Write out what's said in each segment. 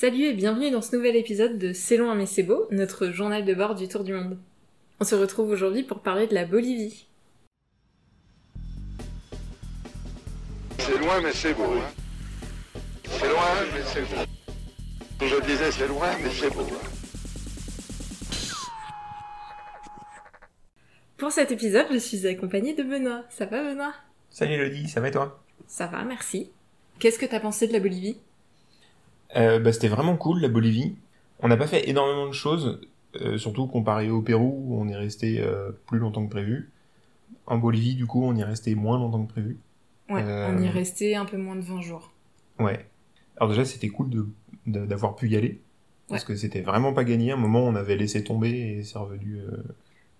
Salut et bienvenue dans ce nouvel épisode de C'est loin mais c'est beau, notre journal de bord du Tour du Monde. On se retrouve aujourd'hui pour parler de la Bolivie. C'est loin mais c'est beau. hein. C'est loin mais c'est beau. Je disais c'est loin mais c'est beau. Pour cet épisode, je suis accompagnée de Benoît. Ça va Benoît? Salut Elodie, ça va et toi? Ça va, merci. Qu'est-ce que t'as pensé de la Bolivie? Bah, C'était vraiment cool la Bolivie. On n'a pas fait énormément de choses, euh, surtout comparé au Pérou où on est resté euh, plus longtemps que prévu. En Bolivie, du coup, on y est resté moins longtemps que prévu. Ouais, Euh, on y est resté un peu moins de 20 jours. Ouais. Alors déjà, c'était cool de de- d'avoir pu y aller. Parce Ouais. que c'était vraiment pas gagné. À un moment, on avait laissé tomber et c'est revenu. euh,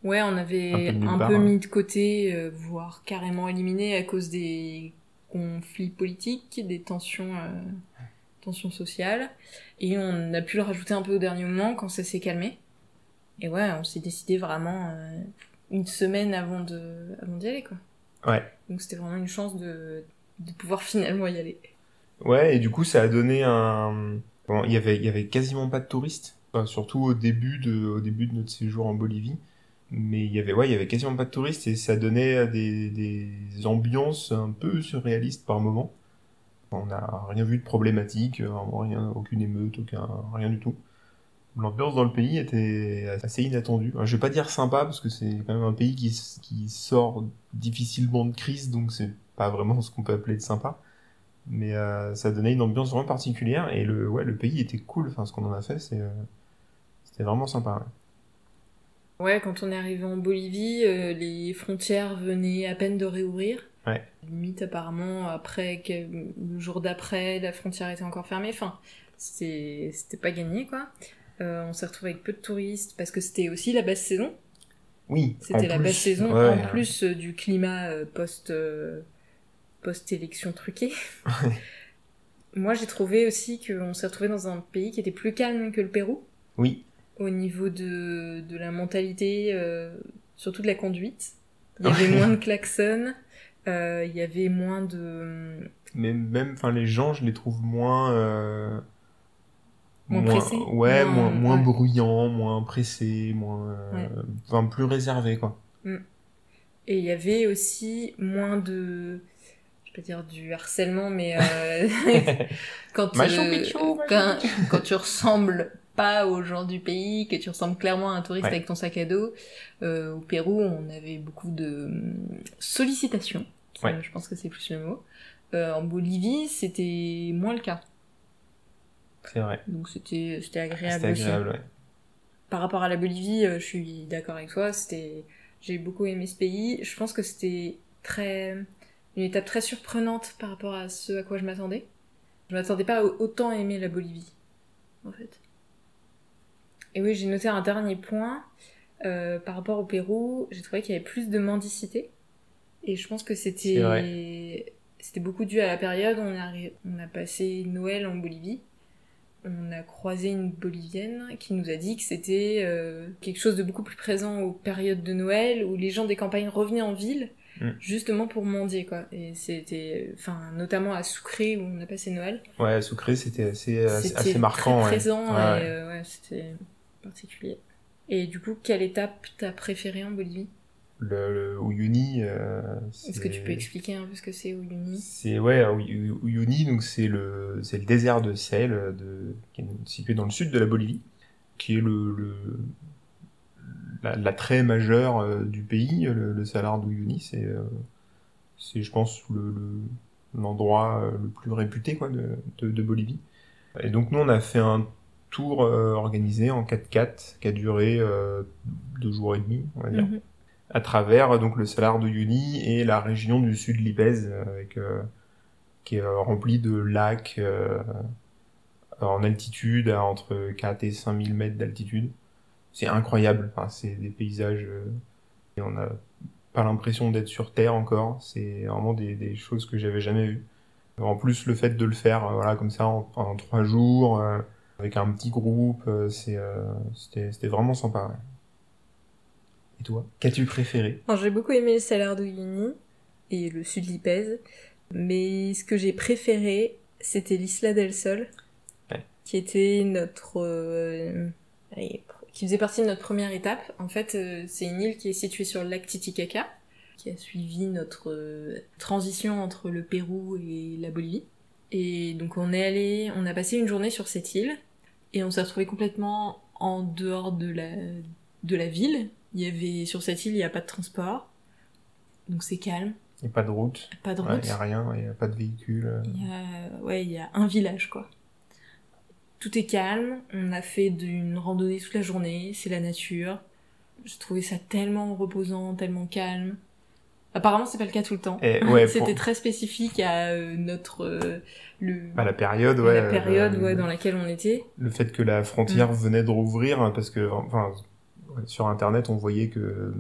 Ouais, on avait Un peu de nulle un part, peu ouais. mis de côté, euh, voire carrément éliminé à cause des conflits politiques, des tensions, euh, tensions sociales. Et on a pu le rajouter un peu au dernier moment quand ça s'est calmé. Et ouais, on s'est décidé vraiment euh, une semaine avant de avant d'y aller, quoi. Ouais. Donc c'était vraiment une chance de, de pouvoir finalement y aller. Ouais, et du coup, ça a donné un. Bon, il y avait, il y avait quasiment pas de touristes, Enfin, surtout au début de, au début de notre séjour en Bolivie. Mais il y avait, ouais, il y avait quasiment pas de touristes et ça donnait des, des ambiances un peu surréalistes par moment. On n'a rien vu de problématique, vraiment rien, aucune émeute, aucun, rien du tout. L'ambiance dans le pays était assez inattendue. Je vais pas dire sympa parce que c'est quand même un pays qui, sort difficilement de crise, donc c'est pas vraiment ce qu'on peut appeler de sympa mais euh, ça donnait une ambiance vraiment particulière et le ouais le pays était cool enfin ce qu'on en a fait c'est euh, c'était vraiment sympa ouais. Quand on est arrivé en Bolivie, euh, les frontières venaient à peine de réouvrir. Ouais. Limite, apparemment, après, que- le jour d'après, la frontière était encore fermée. Enfin, c'était pas gagné, quoi. Euh, on s'est retrouvé avec peu de touristes parce que c'était aussi la basse saison. oui C'était la plus, basse saison, ouais, en ouais. plus euh, du climat euh, post, euh, post-élection truquée. Moi, j'ai trouvé aussi qu'on s'est retrouvé dans un pays qui était plus calme que le Pérou oui au niveau de, de la mentalité, surtout de la conduite. Il y avait Ouais. moins de klaxons, il y avait moins de... mais même enfin les gens je les trouve moins euh, Moins pressés ouais Moins- moins moins ouais. bruyants moins pressés moins euh, Ouais. enfin plus réservés quoi Et il y avait aussi moins de... Je peux dire du harcèlement, mais euh, quand, euh, quand, quand tu ressembles pas aux gens du pays, que tu ressembles clairement à un touriste Ouais. avec ton sac à dos, euh, au Pérou, on avait beaucoup de hum, sollicitations. Ouais. Je pense que c'est plus le mot. Euh, en Bolivie, c'était moins le cas. c'est vrai Donc c'était c'était agréable, aussi. agréable ouais Par rapport à la Bolivie, euh, je suis d'accord avec toi. C'était, j'ai beaucoup aimé ce pays. Je pense que c'était très une étape très surprenante par rapport à ce à quoi je m'attendais. Je m'attendais pas à autant aimer la Bolivie, en fait. Et oui, j'ai noté un dernier point euh, par rapport au Pérou. J'ai trouvé qu'il y avait plus de mendicité. Et je pense que c'était c'était beaucoup dû à la période. où On a, on a passé Noël en Bolivie on a croisé une Bolivienne qui nous a dit que c'était euh, quelque chose de beaucoup plus présent aux périodes de Noël où les gens des campagnes revenaient en ville Mm. justement pour mendier quoi. Et c'était, enfin notamment à Sucré où on a passé Noël. ouais à Sucré c'était assez assez, C'était assez marquant très ouais. présent Ouais, et ouais. euh, ouais, c'était particulier. Et du coup, quelle étape t'as préférée en Bolivie? Le, le Uyuni euh, Est-ce que tu peux expliquer un peu ce que c'est Uyuni? C'est ouais, Uyuni, donc c'est le c'est le désert de sel de qui est situé dans le sud de la Bolivie, qui est le, le la- l'attrait majeur euh, du pays, le, le salar d'Uyuni, c'est euh, c'est je pense le le- l'endroit le plus réputé quoi de, de de Bolivie. Et donc nous on a fait un tour euh, organisé en 4x4 qui a duré euh, deux jours et demi, on va dire Mhm. à travers euh, donc le salar de Uyuni et la région du sud Lipèze euh, avec euh, qui est remplie de lacs euh, en altitude à entre 4 et 5000 mètres d'altitude. C'est incroyable, enfin, c'est des paysages euh, et on n'a pas l'impression d'être sur Terre encore, c'est vraiment des, des choses que j'avais jamais vues. En plus le fait de le faire voilà comme ça en, en trois jours euh, avec un petit groupe, euh, euh, c'était vraiment sympa. ouais. Et toi, qu'as-tu préféré? J'ai beaucoup aimé le d'Uyuni et le sud Lipèze, mais ce que j'ai préféré, c'était l'Isla del Sol. Ouais. qui était notre... euh, qui faisait partie de notre première étape. En fait, c'est une île qui est située sur le lac Titicaca, qui a suivi notre transition entre le Pérou et la Bolivie. Et donc on est allé, on a passé une journée sur cette île, et on s'est retrouvé complètement en dehors de la, de la ville. Il y avait, sur cette île, il n'y a pas de transport. Donc c'est calme, Il n'y a pas de route. pas de Il route. n'y a rien, il n'y a pas de véhicule. euh. Il y a, ouais, il y a un village, quoi. Tout est calme. On a fait d'une randonnée toute la journée. C'est la nature. J'ai trouvé ça tellement reposant, tellement calme. Apparemment, c'est pas le cas tout le temps. Et, ouais, pour- C'était très spécifique à euh, notre euh, le bah, la période, ouais. la période euh, ouais, dans laquelle on était. Le fait que la frontière venait de rouvrir, hein, parce que, enfin, sur Internet, on voyait que euh,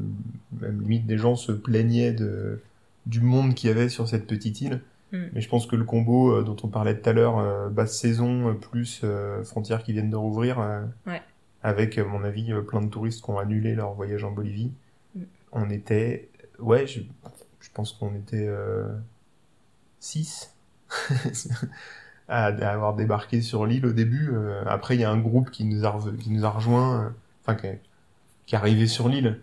même limite des gens se plaignaient de, du monde qu'il y avait sur cette petite île. Mm. Mais je pense que le combo euh, dont on parlait tout à l'heure, euh, basse saison euh, plus euh, frontières qui viennent de rouvrir, euh, Ouais. avec, à mon avis, euh, plein de touristes qui ont annulé leur voyage en Bolivie, Mm. on était, ouais, je, je pense qu'on était 6 à, à avoir débarqué sur l'île au début. Euh, après, il y a un groupe qui nous a, qui nous a rejoint, euh, enfin, qui, qui est arrivé sur l'île,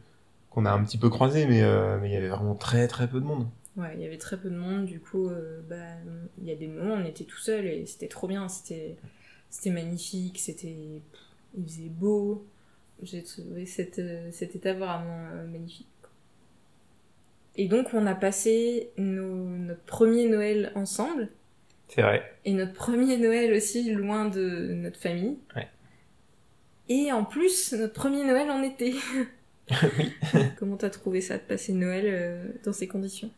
qu'on a un petit peu croisé, mais euh, il y avait vraiment très très peu de monde. Ouais, il y avait très peu de monde. Du coup, euh, bah, il y a des moments on était tout seul et c'était trop bien. C'était c'était magnifique. C'était il faisait beau. J'ai trouvé cette, euh, cette étape vraiment euh, magnifique. Et donc, on a passé nos, notre premier Noël ensemble. C'est vrai. Et notre premier Noël aussi loin de notre famille. Ouais. Et en plus, notre premier Noël en été. oui. Comment t'as trouvé ça de passer Noël euh, dans ces conditions?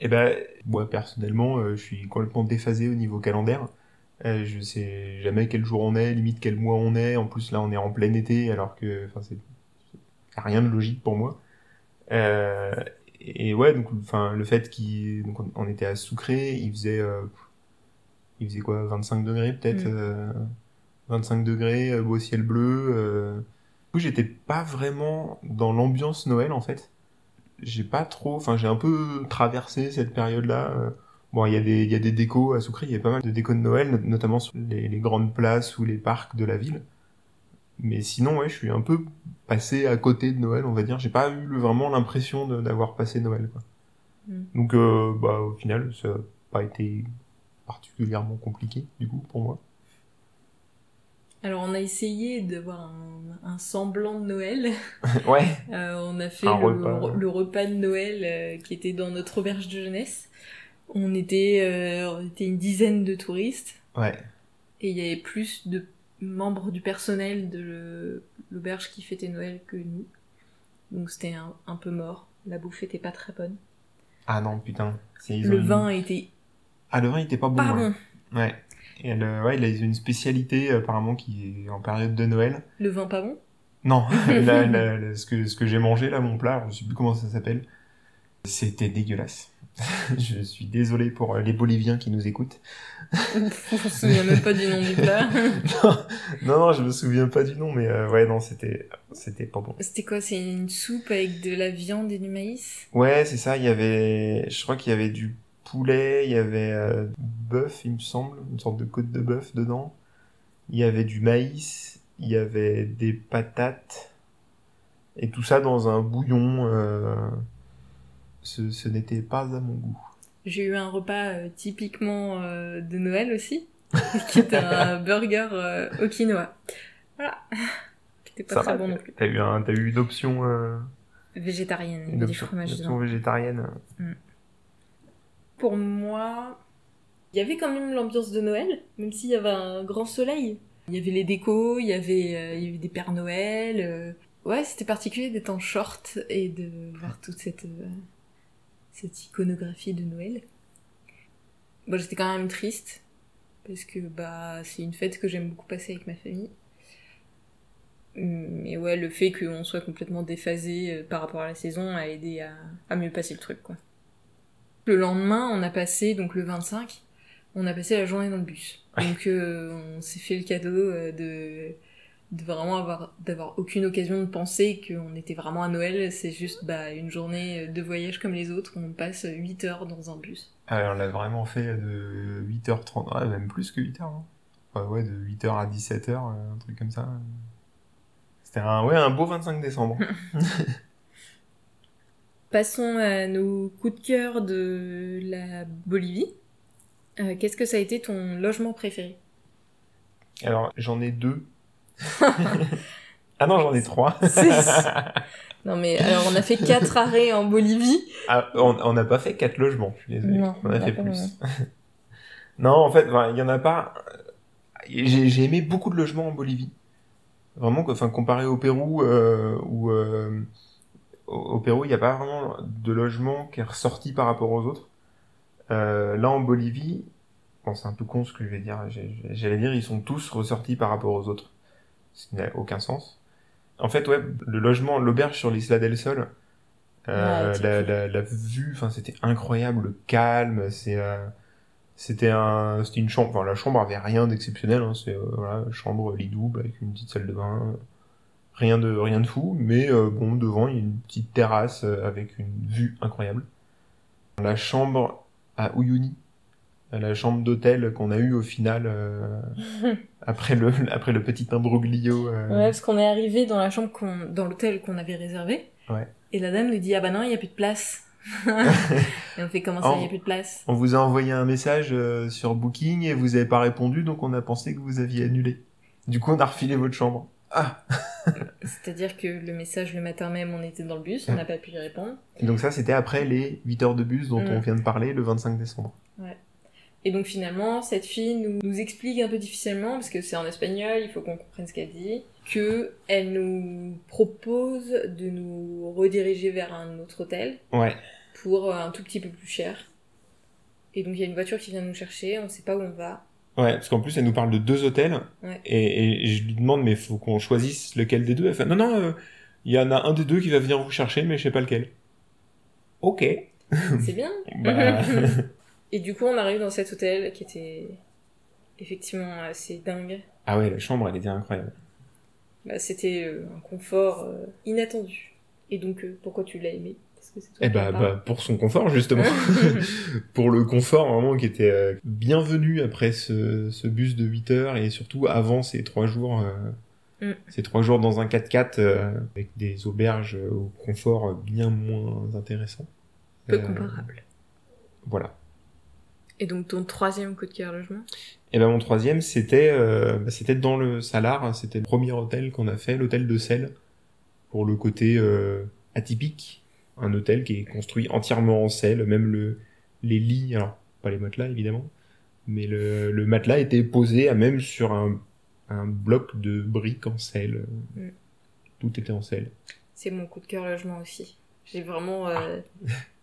Et ben, moi personnellement, euh, je suis complètement déphasé au niveau calendaire. Euh, je sais jamais quel jour on est, limite quel mois on est. En plus là, on est en plein été, alors que, enfin, c'est rien de logique pour moi. Et ouais, donc, enfin, le fait qu'il, donc, on, on était à Sucré, il faisait, euh, il faisait quoi, 25 degrés peut-être, Mm. euh, 25 degrés, euh, beau ciel bleu. euh. Du coup, j'étais pas vraiment dans l'ambiance Noël en fait j'ai pas trop, enfin j'ai un peu traversé cette période-là. euh. Bon, il y a des, il y a des décos à Soukri, il y a pas mal de décos de Noël, not- notamment sur les, les grandes places ou les parcs de la ville. Mais sinon, ouais, je suis un peu passé à côté de Noël, on va dire. J'ai pas eu vraiment l'impression d'avoir passé Noël. Quoi. Mm. Donc, euh, bah, au final, ça n'a pas été particulièrement compliqué, du coup, pour moi. Alors on a essayé d'avoir un, un semblant de Noël. ouais. Euh, on a fait le repas. le repas de Noël euh, qui était dans notre auberge de jeunesse. On était, on était une dizaine de touristes Ouais. et il y avait plus de membres du personnel de l'auberge qui fêtait Noël que nous. Donc c'était un, un peu mort. La bouffe était pas très bonne. Ah non, putain. Le une- vin était Ah, le vin, était pas bon. pas ouais. bon. Ouais. Et elle, euh, ouais, il a une spécialité apparemment qui est en période de Noël. Le vin pas bon? Non, là, là, là, ce que, ce que j'ai mangé là, mon plat, je sais plus comment ça s'appelle, c'était dégueulasse. je suis désolé pour euh, les Boliviens qui nous écoutent. je me souviens même pas du nom du plat. non, non, je me souviens pas du nom, mais euh, ouais, non, c'était, c'était pas bon. C'était quoi? C'est une soupe avec de la viande et du maïs? Ouais, c'est ça. Il y avait, je crois qu'il y avait du poulet, il y avait euh, bœuf, il me semble, une sorte de côte de bœuf dedans. Il y avait du maïs, il y avait des patates et tout ça dans un bouillon. euh, Ce, ce n'était pas à mon goût. J'ai eu un repas euh, typiquement euh, de Noël aussi, qui était un burger euh, au quinoa. Voilà. Qui était pas Ça très va, bon non plus. T'as eu un, t'as eu une option, euh, Végétarienne, il y une option, une végétarienne. Pour moi, il y avait quand même l'ambiance de Noël, même s'il y avait un grand soleil. Il y avait les décos, il y avait, il y avait des Pères Noël. Ouais, c'était particulier d'être en short et de voir toute cette, cette iconographie de Noël. Bon, j'étais quand même triste, parce que bah c'est une fête que j'aime beaucoup passer avec ma famille. Mais ouais, le fait qu'on soit complètement déphasé euh, par rapport à la saison a aidé à, à mieux passer le truc, quoi. Le lendemain, on a passé, donc le 25, on a passé la journée dans le bus. Donc euh, on s'est fait le cadeau euh, de, de vraiment avoir d'avoir aucune occasion de penser qu'on était vraiment à Noël. C'est juste bah, une journée de voyage comme les autres, où on passe 8 heures dans un bus. Ah, on l'a vraiment fait de 8h30, ouais, même plus que 8h. hein. Ouais, de 8h à 17h, un truc comme ça. C'était un, ouais, un beau 25 décembre. Passons à nos coups de cœur de la Bolivie. Euh, Qu'est-ce que ça a été ton logement préféré? Alors, j'en ai deux. ah non, j'en ai trois. non mais alors on a fait quatre arrêts en Bolivie. Ah, on n'a pas fait quatre logements, je suis désolé. Non, on a fait plus. non, en fait, il y en a pas. J'ai aimé beaucoup de logements en Bolivie. Vraiment, enfin, comparé au Pérou, euh, où euh, au, Pérou, il n'y a pas vraiment de logement qui est ressorti par rapport aux autres. Euh, là, en Bolivie, bon, c'est un peu con ce que je vais dire. J'allais dire, ils sont tous ressortis par rapport aux autres. Ce qui n'a aucun sens. En fait, ouais, le logement, l'auberge sur l'Isla del Sol, euh, Ouais, la, la, la vue, enfin, c'était incroyable, le calme, c'est, euh, c'était un, c'était une chambre, enfin, la chambre avait rien d'exceptionnel, hein, c'est, euh, voilà, chambre lit double avec une petite salle de bain, euh, rien de, rien de fou, mais, bon, devant, il y a une petite terrasse avec une vue incroyable. La chambre à Uyuni, la chambre d'hôtel qu'on a eue au final, euh, après le, après le petit imbroglio, euh, Ouais, parce qu'on est arrivé dans la chambre qu'on, dans l'hôtel qu'on avait réservé. Ouais. Et la dame nous dit ah bah non il y a plus de place. et on fait comment ça il y a plus de place? On vous a envoyé un message euh, sur Booking et vous avez pas répondu, donc on a pensé que vous aviez annulé. Du coup, on a refilé votre chambre. Ah C'est-à-dire que le message le matin même on était dans le bus, on n'a pas pu y répondre. Et donc ça, c'était après les 8 heures de bus dont Mm. on vient de parler le 25 décembre. Et donc finalement, cette fille nous, nous explique un peu difficilement, parce que c'est en espagnol, il faut qu'on comprenne ce qu'elle dit, que elle nous propose de nous rediriger vers un autre hôtel Ouais. pour un tout petit peu plus cher. Et donc il y a une voiture qui vient nous chercher, on sait pas où on va. Ouais, parce qu'en plus, elle nous parle de deux hôtels. Ouais. Et, et je lui demande, mais faut qu'on choisisse lequel des deux. Elle fait, non, non, euh, il y en a un des deux qui va venir vous chercher, mais je sais pas lequel. Ok. C'est bien. Bah, Et du coup, on arrive dans cet hôtel qui était effectivement assez dingue. ah ouais, la chambre, elle était incroyable. Bah, C'était euh, un confort euh, inattendu. Et donc, euh, pourquoi tu l'as aimé? Parce que Eh bah, bah, pour son confort, justement. pour le confort vraiment qui était euh, bienvenu après ce, ce bus de 8 heures et surtout avant ces trois jours Mm. ces trois jours dans un 4x4 euh, avec des auberges au confort bien moins intéressant Peu comparable. voilà Et donc, ton troisième coup de cœur logement? Et ben mon troisième c'était euh, bah, c'était dans le Salar. C'était le premier hôtel qu'on a fait l'hôtel de Sel pour le côté euh, atypique. Un hôtel qui est construit entièrement en sel même le les lits alors pas les matelas évidemment. Mais le, le matelas était posé à même sur un, un bloc de briques en sel Mm. tout était en sel C'est mon coup de cœur logement aussi. J'ai vraiment, euh,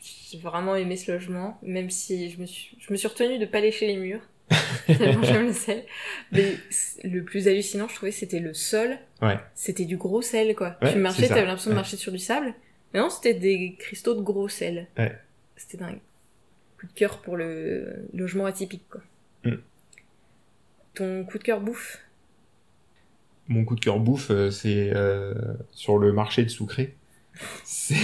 j'ai vraiment aimé ce logement, même si je me suis, je me suis retenue de pas lécher les murs. tellement j'aime le sel. Mais le plus hallucinant, je trouvais, c'était le sol. Ouais. C'était du gros sel, quoi. Ouais, tu marchais, t'avais l'impression de Ouais. marcher sur du sable. Mais non, c'était des cristaux de gros sel. Ouais. C'était dingue. Coup de cœur pour le logement atypique, quoi. Mm. Ton coup de cœur bouffe? Mon coup de cœur bouffe, euh, c'est euh, sur le marché de Sucré. C'est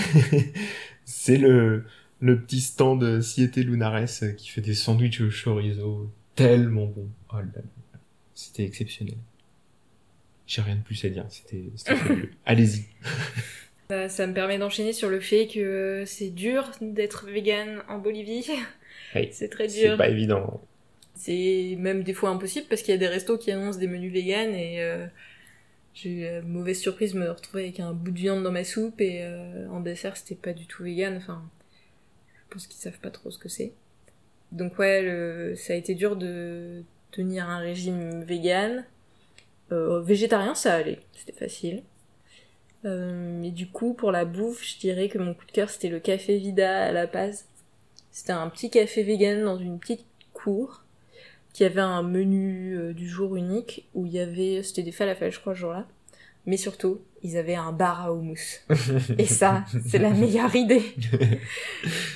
c'est le, le petit stand Siete Lunares euh, qui fait des sandwichs au chorizo tellement bon. Oh là là. C'était exceptionnel. J'ai rien de plus à dire, c'était c'était fabuleux. Allez-y. Bah, ça me permet d'enchaîner sur le fait que c'est dur d'être vegan en Bolivie. Oui, c'est très C'est dur. pas évident. C'est même des fois impossible parce qu'il y a des restos qui annoncent des menus vegan et euh, j'ai eu la mauvaise surprise de me retrouver avec un bout de viande dans ma soupe et euh, en dessert c'était pas du tout vegan. Enfin, je pense qu'ils savent pas trop ce que c'est. Donc ouais, le- ça a été dur de tenir un régime vegan. Euh, végétarien, ça allait, c'était facile. Euh, mais du coup, pour la bouffe, je dirais que mon coup de cœur c'était le café Vida à La Paz. C'était un petit café vegan dans une petite cour qui avait un menu euh, du jour unique où il y avait, c'était des falafels je crois ce jour-là, mais surtout ils avaient un bar à houmous. Et ça, c'est la meilleure idée.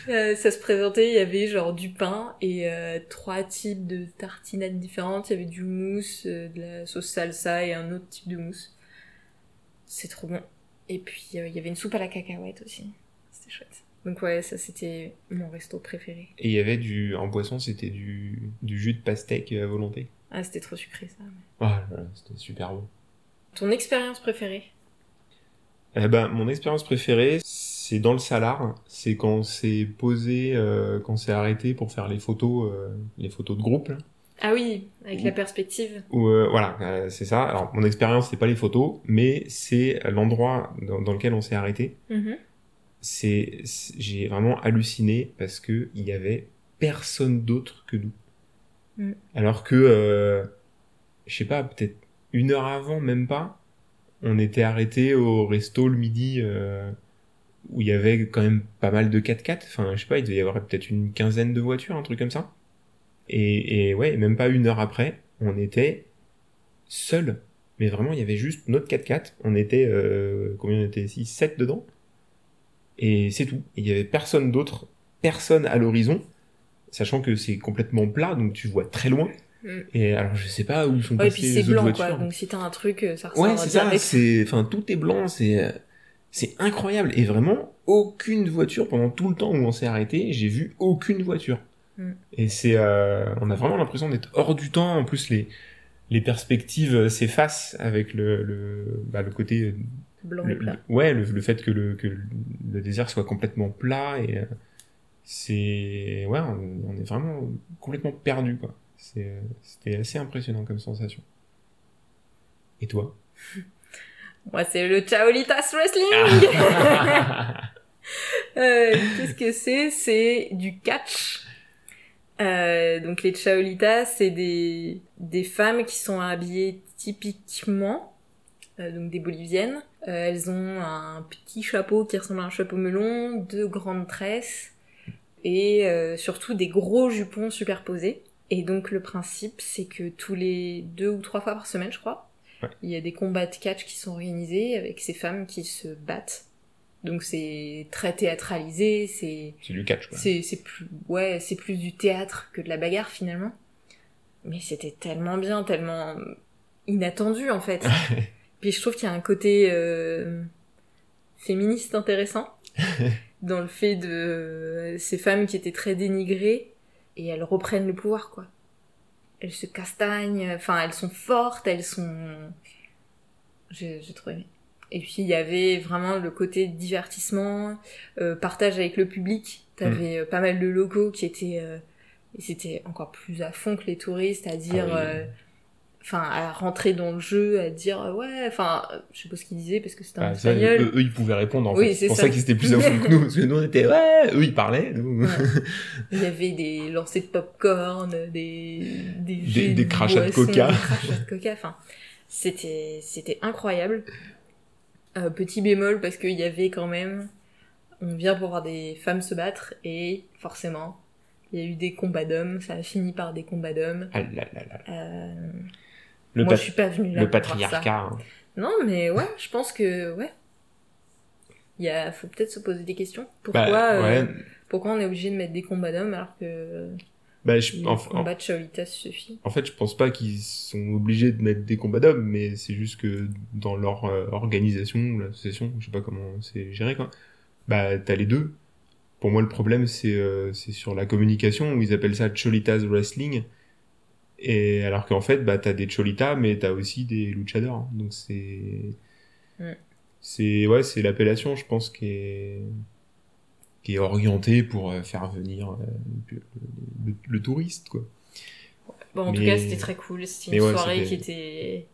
Euh, ça se présentait, il y avait genre du pain et euh, trois types de tartinades différentes. Il y avait du mousse, euh, de la sauce salsa et un autre type de mousse. C'est trop bon. Et puis il y avait une soupe à la cacahuète aussi. C'était chouette. Donc ouais, ça c'était mon resto préféré. Et il y avait du, en boisson, c'était du, du jus de pastèque à volonté. Ah, c'était trop sucré ça. mais- Ah, c'était super bon. Ton expérience préférée? Eh ben, mon expérience préférée, c'est dans le salar. C'est quand on s'est posé, euh, quand on s'est arrêté pour faire les photos, euh, les photos de groupe. Là. Ah oui, avec la perspective. Euh, voilà, euh, c'est ça. Alors, mon expérience, c'est pas les photos, mais c'est l'endroit dans, dans lequel on s'est arrêté. Mhm. C'est, c'est- j'ai vraiment halluciné parce que il y avait personne d'autre que nous. Mm. Alors que, euh, je sais pas, peut-être une heure avant, même pas, on était arrêté au resto le midi euh, où il y avait quand même pas mal de 4x4. Enfin, je sais pas, il devait y avoir peut-être une quinzaine de voitures, un truc comme ça. Et, et ouais, même pas une heure après, on était seuls. Mais vraiment, il y avait juste notre 4x4. On était, euh, combien on était 6, 7 dedans. Et c'est tout. Il y avait personne d'autre, personne à l'horizon, sachant que c'est complètement plat, donc tu vois très loin. Mm. Et alors, je sais pas où sont Ouais, et passées puis c'est blanc voitures. quoi, donc si t'as un truc, euh, ça ressort Ouais, c'est ça, c'est, enfin, tout est blanc, c'est, c'est incroyable. Et vraiment, aucune voiture, pendant tout le temps où on s'est arrêté, j'ai vu aucune voiture. Mm. Et c'est, euh, on a vraiment l'impression d'être hors du temps. En plus, les, les perspectives s'effacent avec le, le, bah, le côté, Blanc le- et plat. le- ouais, le, le fait que le, que le désert soit complètement plat et euh, c'est, ouais, on, on est vraiment complètement perdu, quoi. C'est, euh, c'était assez impressionnant comme sensation. Et toi? Moi, c'est le Chaolitas Wrestling Ah. Euh, Qu'est-ce que c'est? C'est du catch. Euh, donc les Chaolitas, c'est des, des femmes qui sont habillées typiquement, donc des boliviennes. Euh, elles ont un petit chapeau qui ressemble à un chapeau melon, deux grandes tresses et euh, surtout des gros jupons superposés. Et donc le principe, c'est que tous les deux ou trois fois par semaine, je crois, Ouais. il y a des combats de catch qui sont organisés avec ces femmes qui se battent. Donc c'est très théâtralisé, c'est C'est du catch, quoi. c'est c'est plus ouais, c'est plus du théâtre que de la bagarre finalement. Mais c'était tellement bien, tellement inattendu en fait. Puis je trouve qu'il y a un côté euh, féministe intéressant dans le fait de euh, ces femmes qui étaient très dénigrées et elles reprennent le pouvoir quoi. Elles se castagnent, enfin elles sont fortes, elles sont j'ai trop aimé. Et puis il y avait vraiment le côté divertissement, euh, partage avec le public. T'avais euh, pas mal de locaux qui étaient, euh, et c'était encore plus à fond que les touristes, à dire, Ah oui. euh, enfin à rentrer dans le jeu, à dire euh, ouais, enfin euh, je sais pas ce qu'ils disaient parce que c'était en Ah, ça, espagnol. eux, eux, ils pouvaient répondre en Oui, fait. c'est pour ça. ça, qu'ils étaient plus à fond que nous, parce que nous on était ouais, eux ils parlaient, nous. Ouais. Il y avait des lancers de popcorn, des des, Des- des de crachats de coca. des crachats de coca. Enfin, c'était c'était incroyable. Euh, petit bémol parce qu'il y avait quand même, on vient pour voir des femmes se battre et forcément il y a eu des combats d'hommes. Ça a fini par des combats d'hommes. Ah là là là. Le, moi je suis pas venue là le pour voir ça. patriarcat. hein. Non mais ouais, je pense que ouais. Il y a, faut peut-être se poser des questions. Pourquoi, Bah, euh, pourquoi on est obligé de mettre des combats d'hommes alors que Bah, je, le en, en- combat de Shaolita suffit. en fait, je pense pas qu'ils sont obligés de mettre des combats d'hommes, mais c'est juste que dans leur euh, organisation, l'association, je sais pas comment c'est géré quoi. Bah, t'as les deux. Pour moi, le problème, c'est euh, c'est sur la communication où ils appellent ça Cholitas Wrestling. Et alors qu'en fait, bah, t'as des Cholitas, mais t'as aussi des luchadors. hein. Donc c'est. C'est ouais, c'est l'appellation, je pense, qui est qui est orientée pour euh, faire venir euh, le, le- le touriste, quoi. Bon, en tout cas, c'était très cool. C'était une ouais, soirée qui était.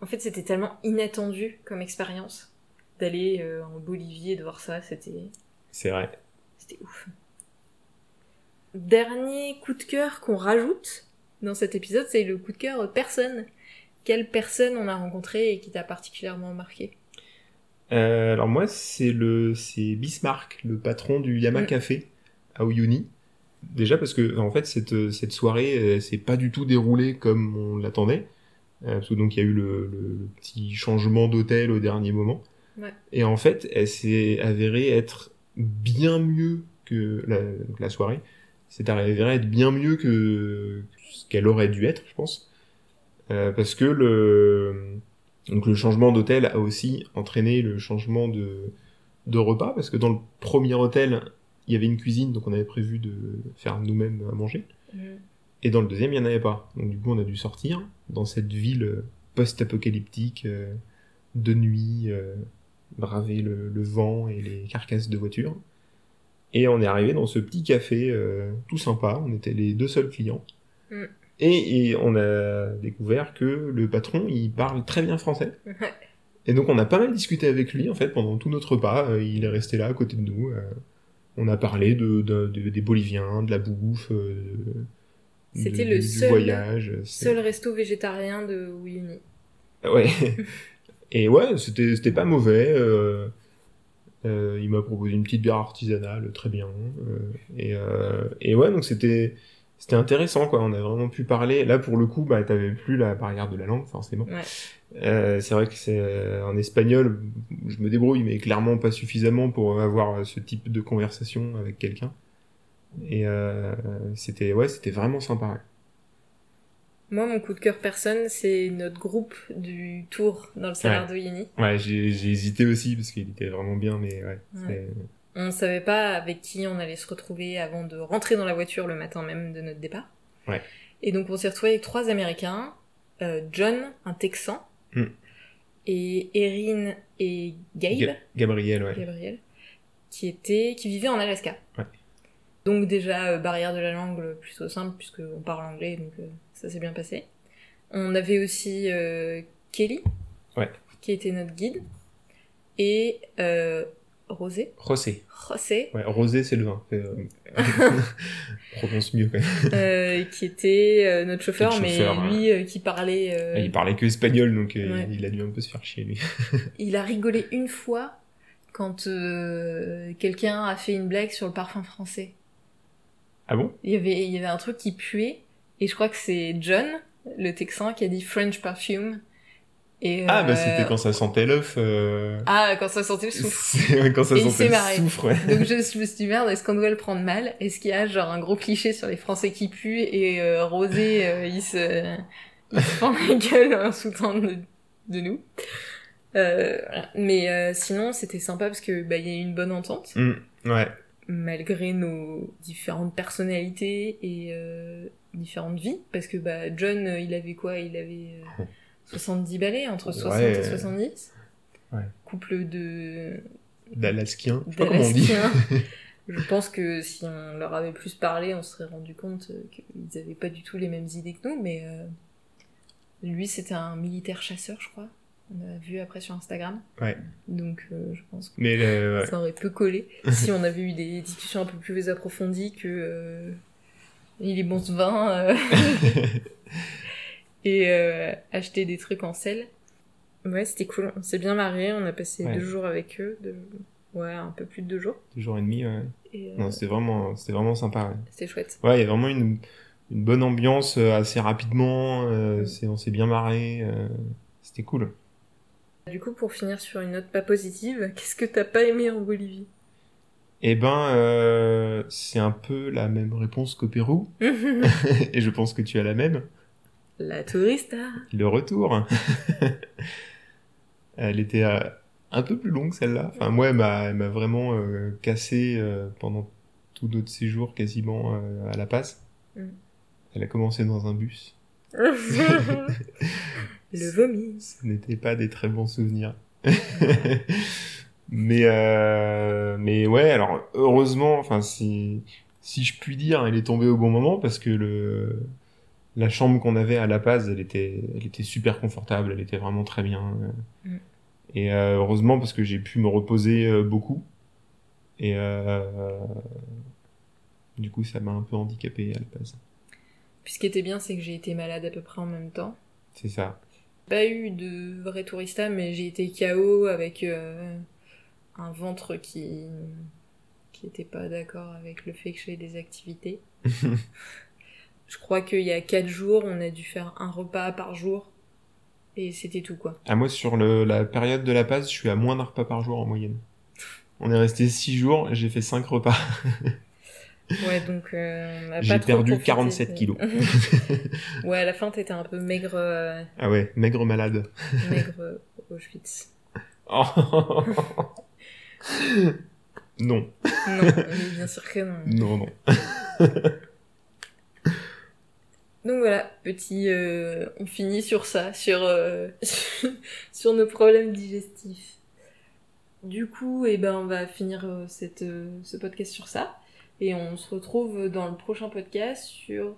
En fait, c'était tellement inattendu comme expérience d'aller euh, en Bolivie et de voir ça. C'était C'est vrai. c'était ouf. Dernier coup de cœur qu'on rajoute dans cet épisode, c'est le coup de cœur personne. Quelle personne on a rencontré et qui t'a particulièrement marqué? Euh, alors moi, c'est le c'est Bismarck, le patron du Yama Mm. Café à Uyuni. Déjà parce que en fait cette cette soirée euh, s'est pas du tout déroulée comme on l'attendait. Euh, parce que donc il y a eu le, le- le petit changement d'hôtel au dernier moment. Ouais. Et en fait, elle s'est avérée être bien mieux que la soirée. C'est avérée être bien mieux que ce qu'elle aurait dû être, je pense. Euh, parce que le donc le changement d'hôtel a aussi entraîné le changement de de repas, parce que dans le premier hôtel, il y avait une cuisine, donc on avait prévu de faire nous-mêmes à manger. Mm. Et dans le deuxième, il n'y en avait pas. Donc du coup, on a dû sortir dans cette ville post-apocalyptique, euh, de nuit, euh, braver le, le vent et les carcasses de voitures. Et on est arrivé dans ce petit café euh, tout sympa, on était les deux seuls clients. Mm. Et, et on a découvert que le patron, il parle très bien français. Et donc on a pas mal discuté avec lui en fait pendant tout notre repas. Euh, il est resté là à côté de nous. euh, on a parlé de, de- de- des Boliviens, de la bouffe, euh, de- C'était le seul- voyage. Seul resto végétarien de Uyuni. Ouais. Et ouais, c'était c'était pas mauvais. euh, euh, il m'a proposé une petite bière artisanale, très bien. euh, et, euh, et ouais, donc c'était c'était intéressant quoi. On a vraiment pu parler. Là pour le coup, bah t'avais plus la barrière de la langue forcément. Ouais. C'est vrai que c'est en espagnol, je me débrouille, mais clairement pas suffisamment pour avoir ce type de conversation avec quelqu'un. Et c'était ouais, c'était vraiment sympa. Ouais. Moi, mon coup de cœur personne, c'est notre groupe du tour dans le salaire de Uyuni. Ouais, j'ai hésité aussi parce qu'il était vraiment bien, mais ouais. On savait pas avec qui on allait se retrouver avant de rentrer dans la voiture le matin même de notre départ. Ouais. Et donc on s'est retrouvé avec trois Américains, euh, John, un Texan, Hmm. et Erin et Gabe, Ga- Gabriel, ouais. Gabriel, qui étaient, qui vivaient en Alaska. Ouais. Donc déjà euh, barrière de la langue plutôt simple puisque on parle anglais, donc euh, ça s'est bien passé. On avait aussi euh, Kelly, Ouais. qui était notre guide, et euh, Rosé. José, Ouais, rosé, c'est le vin. Euh, prononce mieux euh, qui était notre chauffeur, mais lui qui parlait, euh, Il parlait que espagnol, donc Ouais. il a dû un peu se faire chier lui. il a rigolé une fois quand quelqu'un a fait une blague sur le parfum français. Ah bon? Il y avait, il y avait un truc qui puait, et je crois que c'est John, le Texan, qui a dit French perfume. Et, Ah bah euh, c'était quand ça sentait l'œuf. Euh... Ah, quand ça sentait le souffle. quand ça Et sentait le soufre, ouais. Donc je, je me suis dit, merde, est-ce qu'on doit le prendre mal? Est-ce qu'il y a genre un gros cliché sur les Français qui puent et euh, Rosé, euh, il se, il se fend la gueule en sous-temps de, de nous? Euh, voilà. Mais euh, sinon, c'était sympa parce que bah, il y a eu une bonne entente, Mm, ouais. malgré nos différentes personnalités et euh, différentes vies. Parce que bah, John, euh, il avait quoi? Il avait euh, 70 balais, entre 60 Ouais. et 70. Ouais. Couple de D'Alaskien. Je sais pas comment on dit. d'Alaskiens. Je pense que si on leur avait plus parlé, on se serait rendu compte euh, qu'ils avaient pas du tout les mêmes idées que nous, mais euh, lui c'était un militaire chasseur, je crois. On a vu après sur Instagram. Ouais. Donc euh, je pense que Mais ça aurait peu collé si on avait eu des discussions un peu plus approfondies que il est bon ce vin euh, et euh, acheter des trucs en sel. Ouais, c'était cool. On s'est bien marré. On a passé Ouais. deux jours avec eux. deux- Ouais, un peu plus de deux jours. Deux jours et demi, ouais. Et, euh, Non, c'était vraiment, c'était vraiment sympa, ouais. c'était chouette. Ouais, il y a vraiment une, une bonne ambiance assez rapidement. euh, Mm. c'est, on s'est bien marré. euh, c'était cool. Du coup, pour finir sur une note pas positive, qu'est-ce que t'as pas aimé en Bolivie? Eh ben, euh, c'est un peu la même réponse qu'au Pérou. et je pense que tu as la même. La tourista. Le retour. elle était euh, un peu plus longue celle-là. Enfin, moi, elle m'a, elle m'a vraiment euh, cassé pendant tout notre séjour quasiment à La Paz. Mm. Elle a commencé dans un bus. Le vomi. Ce n'étaient pas des très bons souvenirs. Mais euh, mais ouais, alors heureusement, enfin si si je puis dire, elle est tombée au bon moment parce que le la chambre qu'on avait à La Paz, elle était elle était super confortable, elle était vraiment très bien. Mm. Et euh, heureusement parce que j'ai pu me reposer euh, beaucoup. Et du coup, ça m'a un peu handicapé à La Paz. Puis ce qui était bien, c'est que j'ai été malade à peu près en même temps. C'est ça. Pas eu de vrai tourista, mais j'ai été KO avec un ventre qui qui était pas d'accord avec le fait que je fais des activités. Je crois qu'il y a quatre jours, on a dû faire un repas par jour. Et c'était tout, quoi. Ah, moi, sur le, la période de La Paz, je suis à moins d'un repas par jour en moyenne. On est resté 6 jours, j'ai fait 5 repas. Ouais, donc euh, J'ai perdu profité 47 de- kilos. ouais, à la fin, t'étais un peu maigre, euh, Ah ouais, maigre malade. maigre euh, Auschwitz. Oh. Non, Non, bien sûr que non. non, non. Donc voilà, petit, euh, on finit sur ça, sur, euh, sur nos problèmes digestifs. Du coup, eh ben, on va finir euh, cette, ce podcast sur ça. Et on se retrouve dans le prochain podcast sur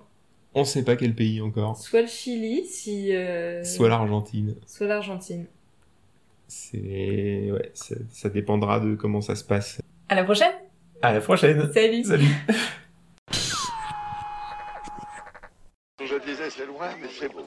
On sait pas quel pays encore. soit le Chili, si, Soit l'Argentine. soit l'Argentine. C'est. Ouais, ça, ça dépendra de comment ça se passe. À la prochaine À la prochaine Salut Salut Je disais c'est loin, mais c'est beau.